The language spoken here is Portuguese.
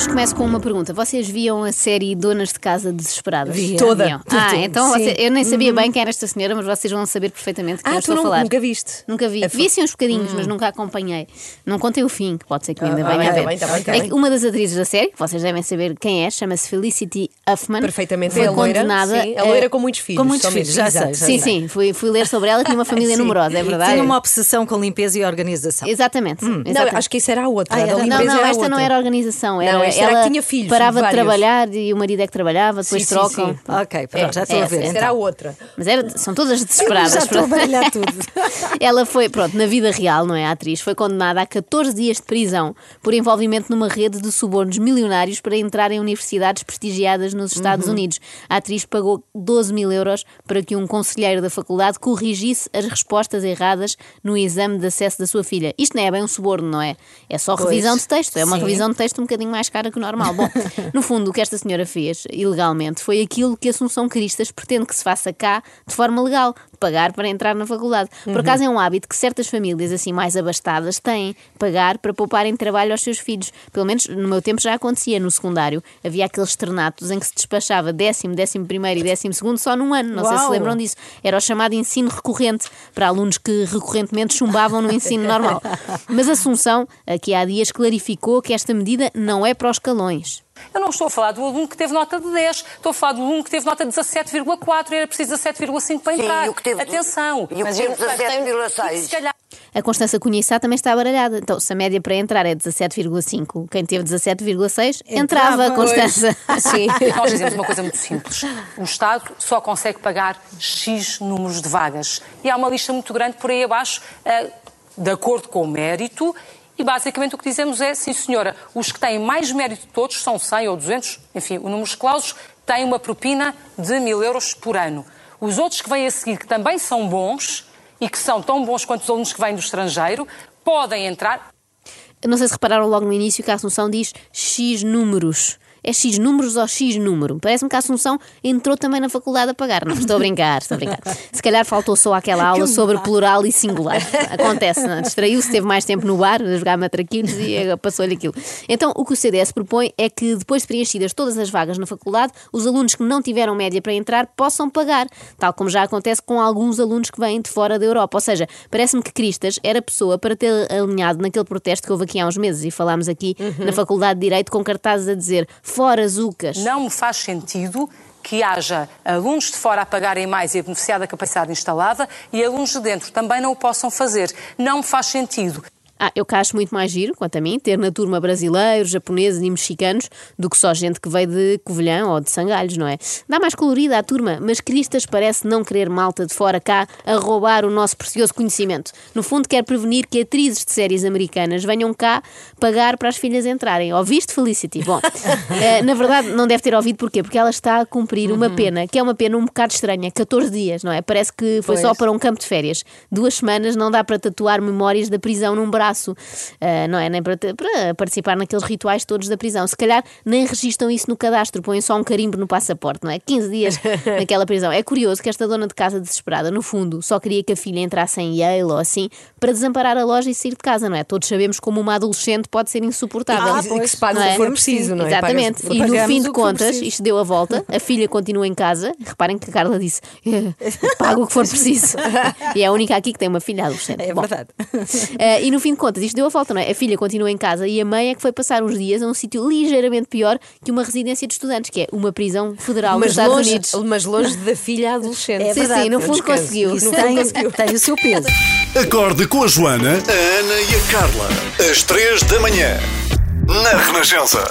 hoje começo com uma pergunta. Vocês viam a série Donas de Casa Desesperadas? Via. Toda. Viam? Ah, então Sim. você- eu nem sabia bem quem era esta senhora, mas vocês vão saber perfeitamente quem eu Ah, estou tu a não- falar. nunca viste? Nunca vi. Fo- Vi assim uns bocadinhos, mas nunca acompanhei. Não contei o fim, que pode ser que ainda Ah, venha ah, a tá ver. bem, tá bem, tá é bem. que uma das atrizes da série, que vocês devem saber quem é, chama-se Felicity Huffman. Perfeitamente. Foi É condenada. sim, a loira com muitos Com filhos. muitos só filhos, já exato. sei, já Sim, sei. sim, fui, fui ler sobre ela, tinha uma família Sim. numerosa, é verdade? Tinha uma obsessão com limpeza e organização. Exatamente. Não, exatamente. acho que isso era a outra. Ah, era? Não, não, esta não era organização. Era, Ela que tinha filhos, parava de vários. trabalhar e o marido é que trabalhava, depois Sim, sim, trocam. sim. Ok, pronto, já estou é, a ver. essa Essa então. era a outra. Mas era, são todas desesperadas. Já estou a baralhar tudo. Ela foi, pronto, na vida real, não é? A atriz foi condenada a 14 dias de prisão por envolvimento numa rede de subornos milionários para entrar em universidades prestigiadas nos Estados Uhum. Unidos. A atriz pagou 12 mil euros para que um conselheiro da faculdade corrigisse as respostas erradas no exame de acesso da sua filha. Isto não é bem um suborno, não é? É só Pois, revisão de texto. É uma sim. revisão de texto um bocadinho mais cara que o normal. Bom, no fundo, o que esta senhora fez, ilegalmente, foi aquilo que Assunção Cristas pretende que se faça cá de forma legal, pagar para entrar na faculdade. Por Uhum. acaso é um hábito que certas famílias assim mais abastadas têm, pagar para pouparem trabalho aos seus filhos. Pelo menos no meu tempo já acontecia no secundário. Havia aqueles externatos em que se despachava décimo, décimo primeiro e décimo segundo só num ano. Não sei se Uau! lembram disso. Era o chamado ensino recorrente, para alunos que recorrentemente chumbavam no ensino normal. Mas Assunção, aqui há dias, clarificou que esta medida não é para os calões. Eu não estou a falar do aluno que teve nota de 10, estou a falar do aluno que teve nota de 17,4 e era preciso 17,5 para Sim, entrar. e o que teve- Atenção. e o que teve eu- 17,6. Se calhar A Constança Cunha também está baralhada. Então, se a média para entrar é 17,5, quem teve 17,6 entrava, Entrava, Constança. Sim. Nós dizemos uma coisa muito simples. O Estado só consegue pagar X números de vagas. E há uma lista muito grande por aí abaixo, eh, de acordo com o mérito. E basicamente o que dizemos é, sim senhora, os que têm mais mérito de todos, são 100 ou 200, enfim, o número clausos, têm uma propina de mil euros por ano. Os outros que vêm a seguir, que também são bons, e que são tão bons quanto os alunos que vêm do estrangeiro, podem entrar. Não sei se repararam logo no início que a Assunção diz X números. É X números ou X número? Parece-me que a Assunção entrou também na faculdade a pagar. Não, estou a brincar, estou a brincar. Se calhar faltou só aquela aula sobre plural e singular. Acontece, não? é? distraiu-se, teve mais tempo no bar a jogar matraquinhos e passou-lhe aquilo. Então, o que o CDS propõe é que, depois de preenchidas todas as vagas na faculdade, os alunos que não tiveram média para entrar possam pagar, tal como já acontece com alguns alunos que vêm de fora da Europa. Ou seja, parece-me que Cristas era pessoa para ter alinhado naquele protesto que houve aqui há uns meses e falámos aqui na Faculdade de Direito com cartazes a dizer fora Zucas. Não me faz sentido que haja alunos de fora a pagarem mais e a beneficiar da capacidade instalada e alunos de dentro também não o possam fazer. Não me faz sentido. Ah, eu cá acho muito mais giro, quanto a mim, ter na turma brasileiros, japoneses e mexicanos do que só gente que veio de Covilhã ou de Sangalhos, não é? Dá mais colorida à turma, mas Cristas parece não querer malta de fora cá a roubar o nosso precioso conhecimento. No fundo, quer prevenir que atrizes de séries americanas venham cá pagar para as filhas entrarem. Ouviste, Felicity? Bom, eh, na verdade, não deve ter ouvido porquê? Porque ela está a cumprir uma pena, que é uma pena um bocado estranha, 14 dias, não é? Parece que foi só Pois. para um campo de férias. Duas semanas não dá para tatuar memórias da prisão num braço, ah, não é? Nem para, para participar naqueles rituais todos da prisão. Se calhar nem registram isso no cadastro, põem só um carimbo no passaporte, não é? 15 dias naquela prisão. É curioso que esta dona de casa desesperada, no fundo, só queria que a filha entrasse em Yale ou assim para desamparar a loja e sair de casa, não é? Todos sabemos como uma adolescente pode ser insuportável. Ah, e que se paga Não o é? que for preciso, não é? Exatamente. E no fim de contas, isto deu a volta, a filha continua em casa. Reparem que a Carla disse: "Eh, pago o que for preciso. e é a única aqui que tem uma filha adolescente. É Bom, verdade. eh, e no fim de contas, isto deu a volta, não é? A filha continua em casa e a mãe é que foi passar uns dias a um sítio ligeiramente pior que uma residência de estudantes, que é uma prisão federal nos Mas Estados longe, Unidos. mas longe da filha adolescente. É verdade, no É um fundo conseguiu. Isso No tem, conseguiu. tem o seu peso. Acorde com a Joana, a Ana e a Carla. Às três da manhã. Na Renascença.